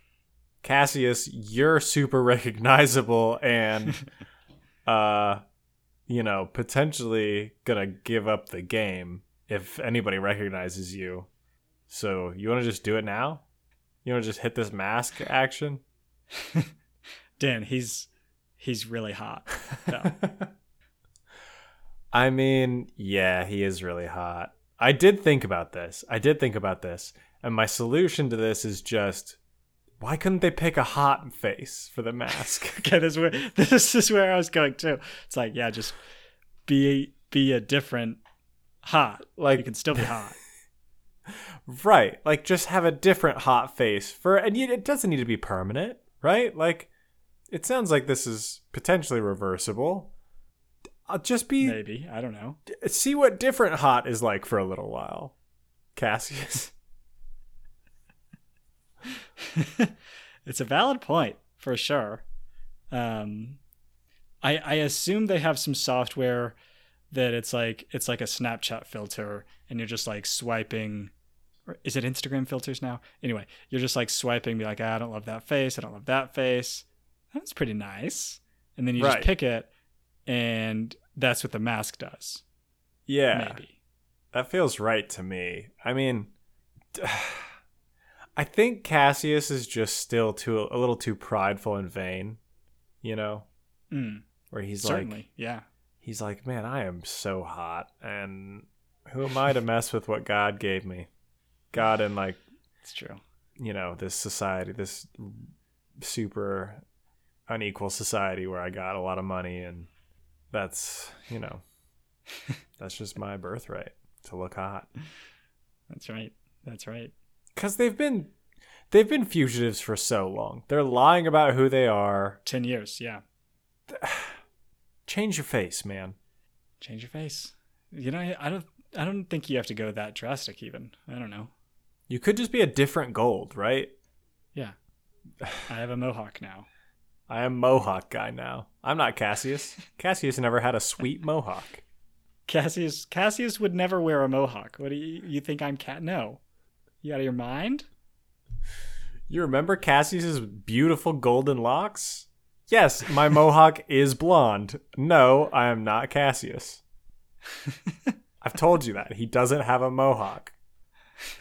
Cassius, you're super recognizable and uh you know, potentially gonna give up the game if anybody recognizes you. So you wanna just do it now? You wanna just hit this mask action? Dan, he's he's really hot. No. I mean, yeah, he is really hot. I did think about this. I did think about this. And my solution to this is just why couldn't they pick a hot face for the mask? okay, this is where this is where I was going too. It's like, yeah, just be be a different hot. Like- you can still be hot. right. Like just have a different hot face for and it doesn't need to be permanent, right? Like it sounds like this is potentially reversible. I'll just be Maybe I don't know. see what different hot is like for a little while. Cassius. it's a valid point for sure. Um, I I assume they have some software that it's like it's like a Snapchat filter, and you're just like swiping. Or is it Instagram filters now? Anyway, you're just like swiping, be like, "Ah, I don't love that face. I don't love that face. That's pretty nice. And then you Right. just pick it, and that's what the mask does. Yeah. Maybe. That feels right to me. I mean, I think Cassius is just still too a little too prideful and vain, you know, Mm, where he's certainly. like yeah. he's like, "Man, I am so hot and who am I to mess with what God gave me?" God and like, It's true. you know, this society, this super unequal society where I got a lot of money and that's, you know, that's just my birthright to look hot. That's right. That's right. Because they've been they've been fugitives for so long. They're lying about who they are. Ten years. Yeah. Change your face, man. change your face. You know, I don't. I don't think you have to go that drastic. Even I don't know. You could just be a different gold, right? Yeah, I have a mohawk now. I am Mohawk guy now. I'm not Cassius. Cassius never had a sweet Mohawk. Cassius Cassius would never wear a mohawk. What do you you think I'm cat? No, you out of your mind? You remember Cassius's beautiful golden locks? Yes, my mohawk is blonde. No, I am not Cassius. I've told you that. He doesn't have a mohawk.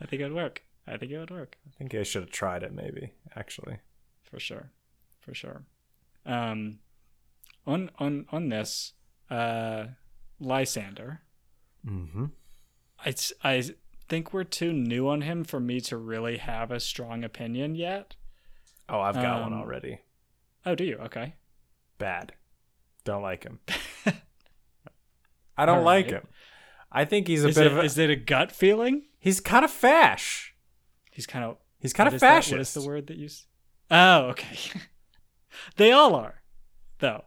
I think it would work. I think it would work I think I should have tried it maybe, actually. for sure, for sure. Um, on on on this, uh, Lysander. Mm-hmm. I I think we're too new on him for me to really have a strong opinion yet. Oh, I've got one Um, already. Oh, do you? Okay. Bad. Don't like him. I don't All like right. him. I think he's a Is bit it, of a. is it a gut feeling? he's kind of fash. He's kind of He's kind of is that- What is the word that you? Oh, okay. they all are, though.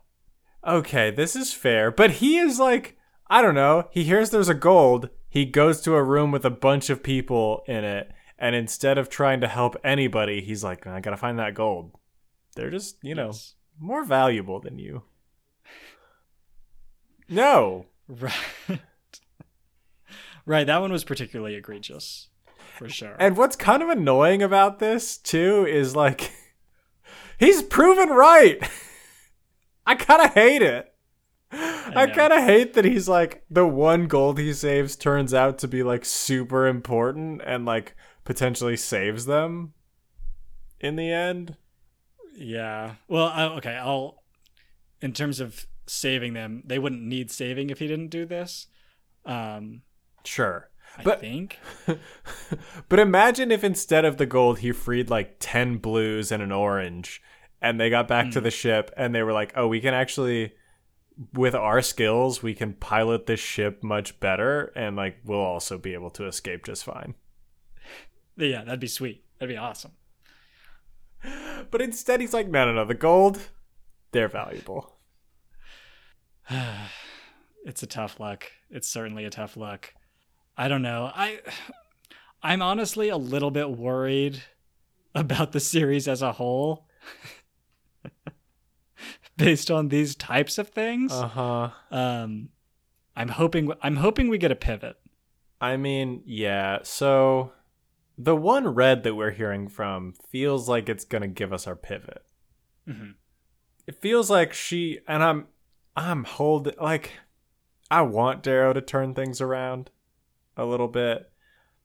Okay, this is fair, but he is like I don't know. He hears there's a gold. He goes to a room with a bunch of people in it, and instead of trying to help anybody, he's like, I gotta find that gold. They're just you know Yes. more valuable than you. No, Right. right. That one was particularly egregious, for sure. And what's kind of annoying about this too is like he's proven right. I kind of hate it. I, know. kind of hate that he's like the one gold he saves turns out to be like super important and like potentially saves them in the end. yeah. Well, I, okay. I'll. In terms of saving them, they wouldn't need saving if he didn't do this. Um, Sure. I But- think. but imagine if instead of the gold he freed like 10 blues and an orange and they got back to the ship and they were like, "Oh, we can actually with our skills, we can pilot this ship much better and like we'll also be able to escape just fine." Yeah, that'd be sweet. That'd be awesome. But instead he's like, "No, no, no, the gold, they're valuable." it's a tough luck. It's certainly a tough luck. I don't know. I I'm honestly a little bit worried about the series as a whole based on these types of things. Uh-huh. Um I'm hoping I'm hoping we get a pivot. I mean, yeah. So the one red that we're hearing from feels like it's going to give us our pivot. Mhm. it feels like she and I'm I'm holding like I want Darrow to turn things around a little bit.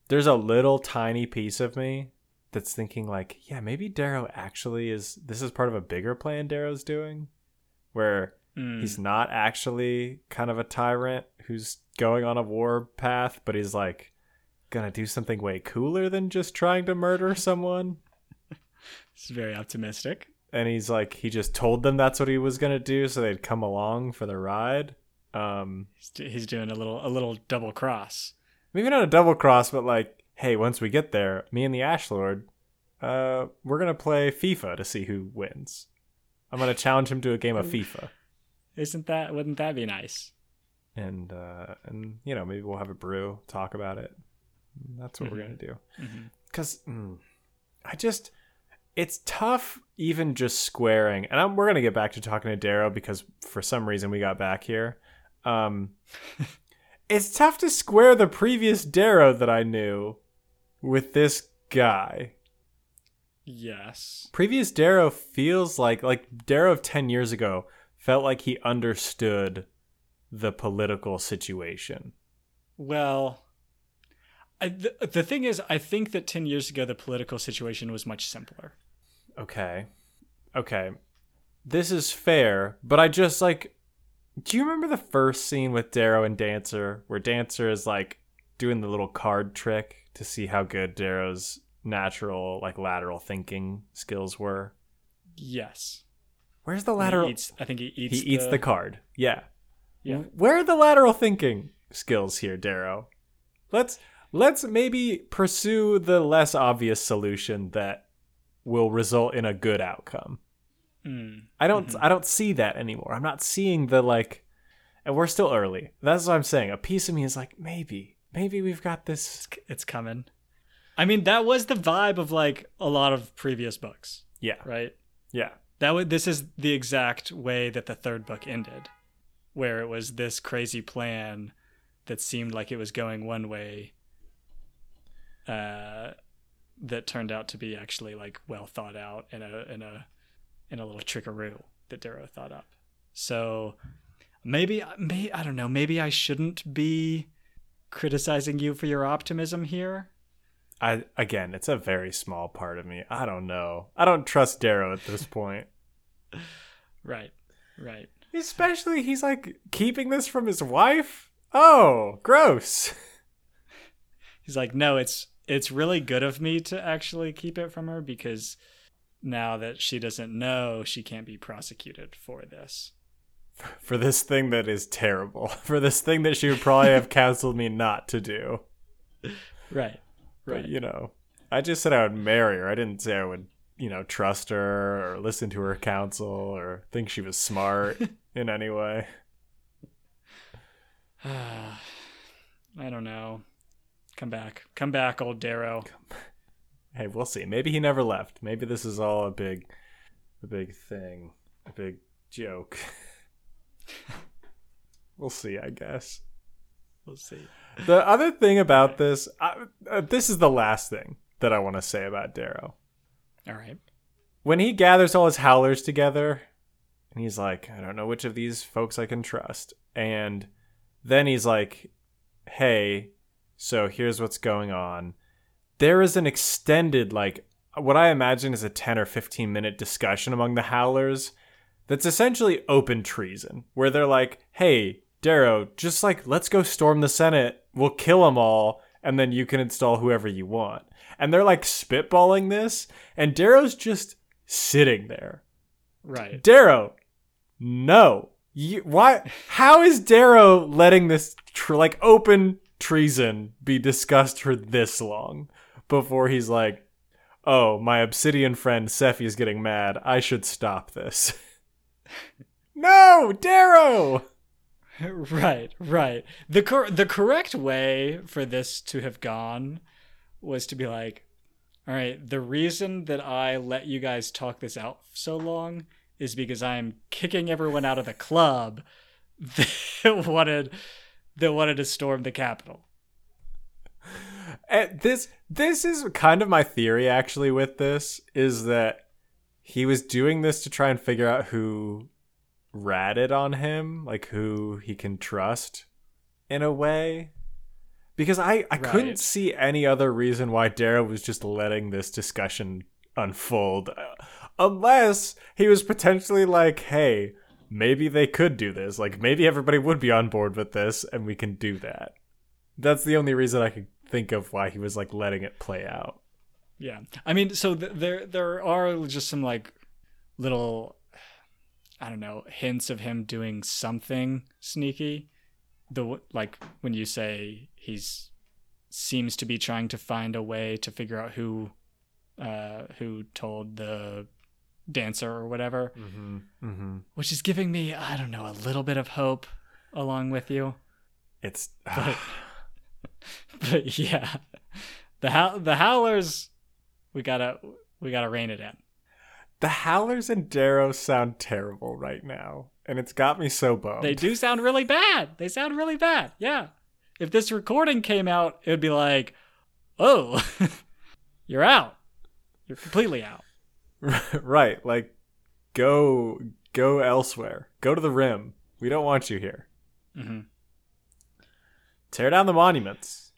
There's a little tiny piece of me that's thinking like, yeah, maybe Darrow actually is this is part of a bigger plan Darrow's doing where Mm. he's not actually kind of a tyrant who's going on a war path, but he's like gonna do something way cooler than just trying to murder someone It's very optimistic. and he's like he just told them that's what he was gonna do so they'd come along for the ride um He's, he's doing a little a little double cross. maybe not a double cross but like hey once we get there me and the ash lord uh we're gonna play fifa to see who wins. I'm gonna challenge him to a game of fifa. Isn't that wouldn't that be nice? and uh and you know maybe we'll have a brew talk about it. That's what we're gonna do. Because I just it's tough even just squaring and I'm, we're gonna get back to talking to Darrow because for some reason we got back here. Um it's tough to square the previous Darrow that I knew with this guy Yes. previous Darrow feels like like Darrow of 10 years ago felt like he understood the political situation Well, I, the, the thing is, I think that 10 years ago, the political situation was much simpler. Okay. Okay. This is fair, but I just like do you remember the first scene with Darrow and Dancer where Dancer is like doing the little card trick to see how good Darrow's natural like lateral thinking skills were? Yes. Where's the He lateral eats, I think he eats. He eats. eats the, card. Yeah. Yeah. Where are the lateral thinking skills here, Darrow? Let's let's maybe pursue the less obvious solution that will result in a good outcome. Mm. I don't I don't see that anymore. I'm not seeing the like and we're still early. That's what I'm saying. A piece of me is like maybe maybe we've got this It's, coming. I mean, that was the vibe of like a lot of previous books, yeah. right? Yeah. That would. This is the exact way that the third book ended, where it was this crazy plan that seemed like it was going one way uh, that turned out to be actually like well thought out in a in a in a little trickaroo that Darrow thought up. So maybe may I don't know, maybe I shouldn't be criticizing you for your optimism here. I again, it's a very small part of me. I don't know. I don't trust Darrow at this point. right. Right. Especially he's like keeping this from his wife. Oh, gross. He's like, "No, it's it's really good of me to actually keep it from her because now that she doesn't know, she can't be prosecuted for this." For this thing that is terrible. For this thing that she would probably have counseled me not to do. Right. Right. But, you know, I just said I would marry her. I didn't say I would, you know, trust her or listen to her counsel or think she was smart in any way. I don't know. Come back. Come back, old Darrow. Hey, we'll see. Maybe he never left. Maybe this is all a big a big thing. A big joke. we'll see, I guess. We'll see. The other thing about this, I, uh, this is the last thing that I want to say about Darrow. All right. When he gathers all his howlers together, and he's like, I don't know which of these folks I can trust. And then he's like, hey, so here's what's going on. There is an extended, like, what I imagine is a 10 or 15 minute discussion among the howlers that's essentially open treason, where they're like, hey, Darrow, just like, let's go storm the Senate. We'll kill them all, and then you can install whoever you want. And they're like spitballing this, and Darrow's just sitting there. Right. Darrow, no. You, why? How is Darrow letting this tr- like open treason be discussed for this long before he's like, "Oh, my Obsidian friend Sefi is getting mad. I should stop this." no, Darrow. Right, right. The cor- the correct way for this to have gone was to be like, all right, the reason that I let you guys talk this out so long is because I'm kicking everyone out of the club that wanted that wanted to storm the Capitol. And this this is kind of my theory actually with this is that he was doing this to try and figure out who ratted on him, like who he can trust in a way. Because I, I right. couldn't see any other reason why Darrow was just letting this discussion unfold uh, unless he was potentially like, hey, maybe they could do this. Like maybe everybody would be on board with this and we can do that. That's the only reason I could think of why he was like letting it play out. Yeah. I mean, so th- there there are just some like little I don't know, hints of him doing something sneaky. The like when you say he's seems to be trying to find a way to figure out who uh who told the dancer or whatever, mm-hmm. Mm-hmm. which is giving me I don't know a little bit of hope along with you. It's but, but yeah, the how the howlers we gotta we gotta rein it in. The howlers and Darrow sound terrible right now, and it's got me so bummed. They do sound really bad. They sound really bad. Yeah. If this recording came out, it would be like, oh, you're out. You're completely out. right. Like, go go elsewhere. Go to the rim. We don't want you here. Mm-hmm. Tear down the monuments.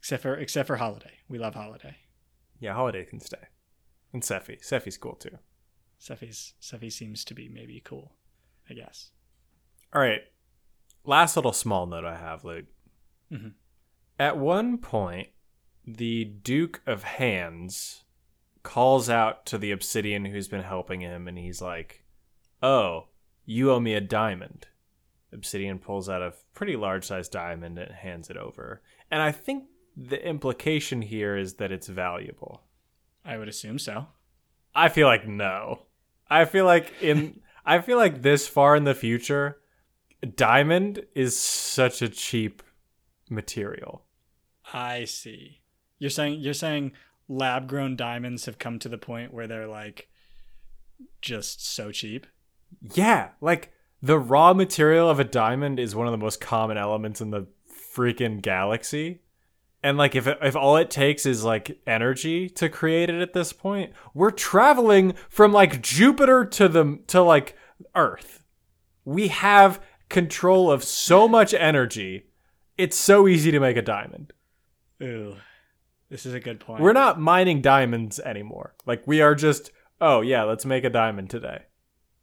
Except for except for Holiday. We love Holiday. Yeah, Holiday can stay. And Sefi. Sefi's cool too. Sefi's Sefi seems to be maybe cool, I guess. All right. Last little small note I have, Luke. Mm-hmm. At one point, the Duke of Hands calls out to the obsidian who's been helping him and he's like, Oh, you owe me a diamond. Obsidian pulls out a pretty large sized diamond and hands it over. And I think the implication here is that it's valuable. I would assume so. I feel like no. I feel like in I feel like this far in the future, diamond is such a cheap material. I see. You're saying you're saying lab grown diamonds have come to the point where they're like just so cheap. Yeah, like the raw material of a diamond is one of the most common elements in the freaking galaxy. And like if it, if all it takes is like energy to create it at this point, we're traveling from like Jupiter to the to like Earth. We have control of so much energy. It's so easy to make a diamond. Ooh, this is a good point. We're not mining diamonds anymore. Like we are just, oh yeah, let's make a diamond today.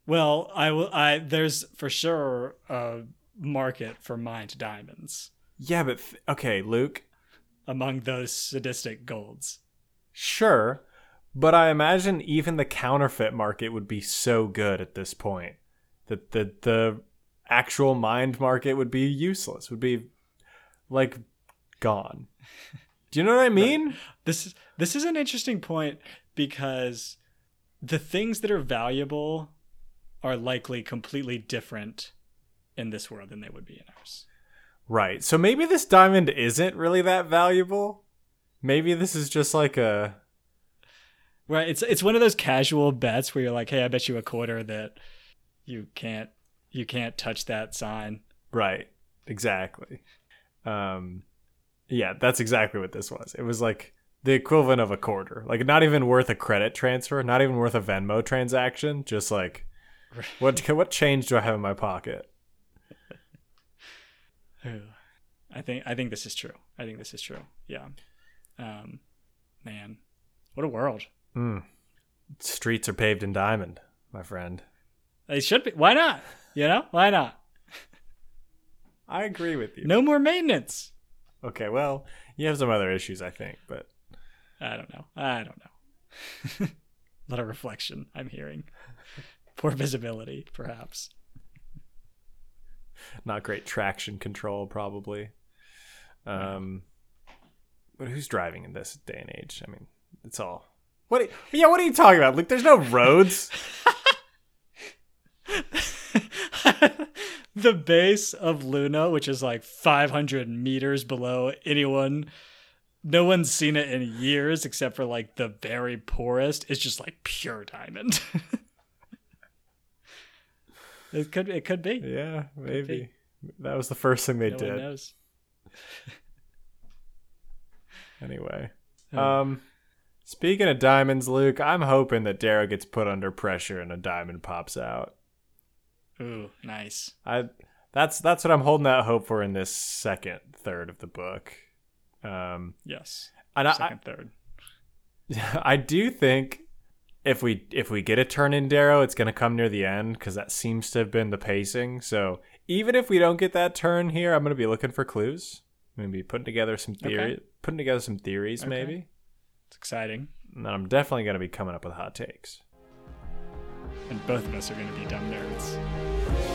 Well, I will. I there's for sure a market for mined diamonds Yeah, but th- okay, Luke. Among those sadistic golds. Sure, but I imagine even the counterfeit market would be so good at this point that the the actual mined market would be useless. Would be like gone. Do you know what I mean? This is this is an interesting point because the things that are valuable are likely completely different in this world than they would be in ours. Right. So maybe this diamond isn't really that valuable. Maybe this is just like a Right. It's it's one of those casual bets where you're like, hey, I bet you a quarter that you can't you can't touch that sign. Right. Exactly. Um yeah, that's exactly what this was. It was like the equivalent of a quarter. Like not even worth a credit transfer, not even worth a Venmo transaction, just like what what change do I have in my pocket? Ooh. I think I think this is true. I think this is true. Yeah. Um man. What a world. Mm. Streets are paved in diamond, my friend. They should be. Why not? You know? Why not? I agree with you. No more maintenance. Okay, well, you have some other issues, I think, but I don't know. I don't know. a lot of reflection I'm hearing. Poor visibility, perhaps. Not great traction control, probably. Um, but who's driving in this day and age? I mean, it's all. What? Yeah, what are you talking about? Like, there's no roads. the base of Luna, which is like 500 meters below anyone, no one's seen it in years except for like the very poorest, It's just like pure diamond. it could it could be. yeah, maybe that was the first thing they no did. Anyway, Oh. um, speaking of diamonds, Luke, I'm hoping that Darrow gets put under pressure and a diamond pops out. Ooh, nice. I that's that's what I'm holding out hope for in this second third of the book. Um, Yes. and I, Second, third. I do think if we if we get a turn in Darrow, it's gonna come near the end because that seems to have been the pacing. So even if we don't get that turn here, I'm gonna be looking for clues. I'm gonna be putting together some theory, Okay. putting together some theories, Okay. maybe. It's exciting. And I'm definitely gonna be coming up with hot takes. And both of us are going to be dumb nerds.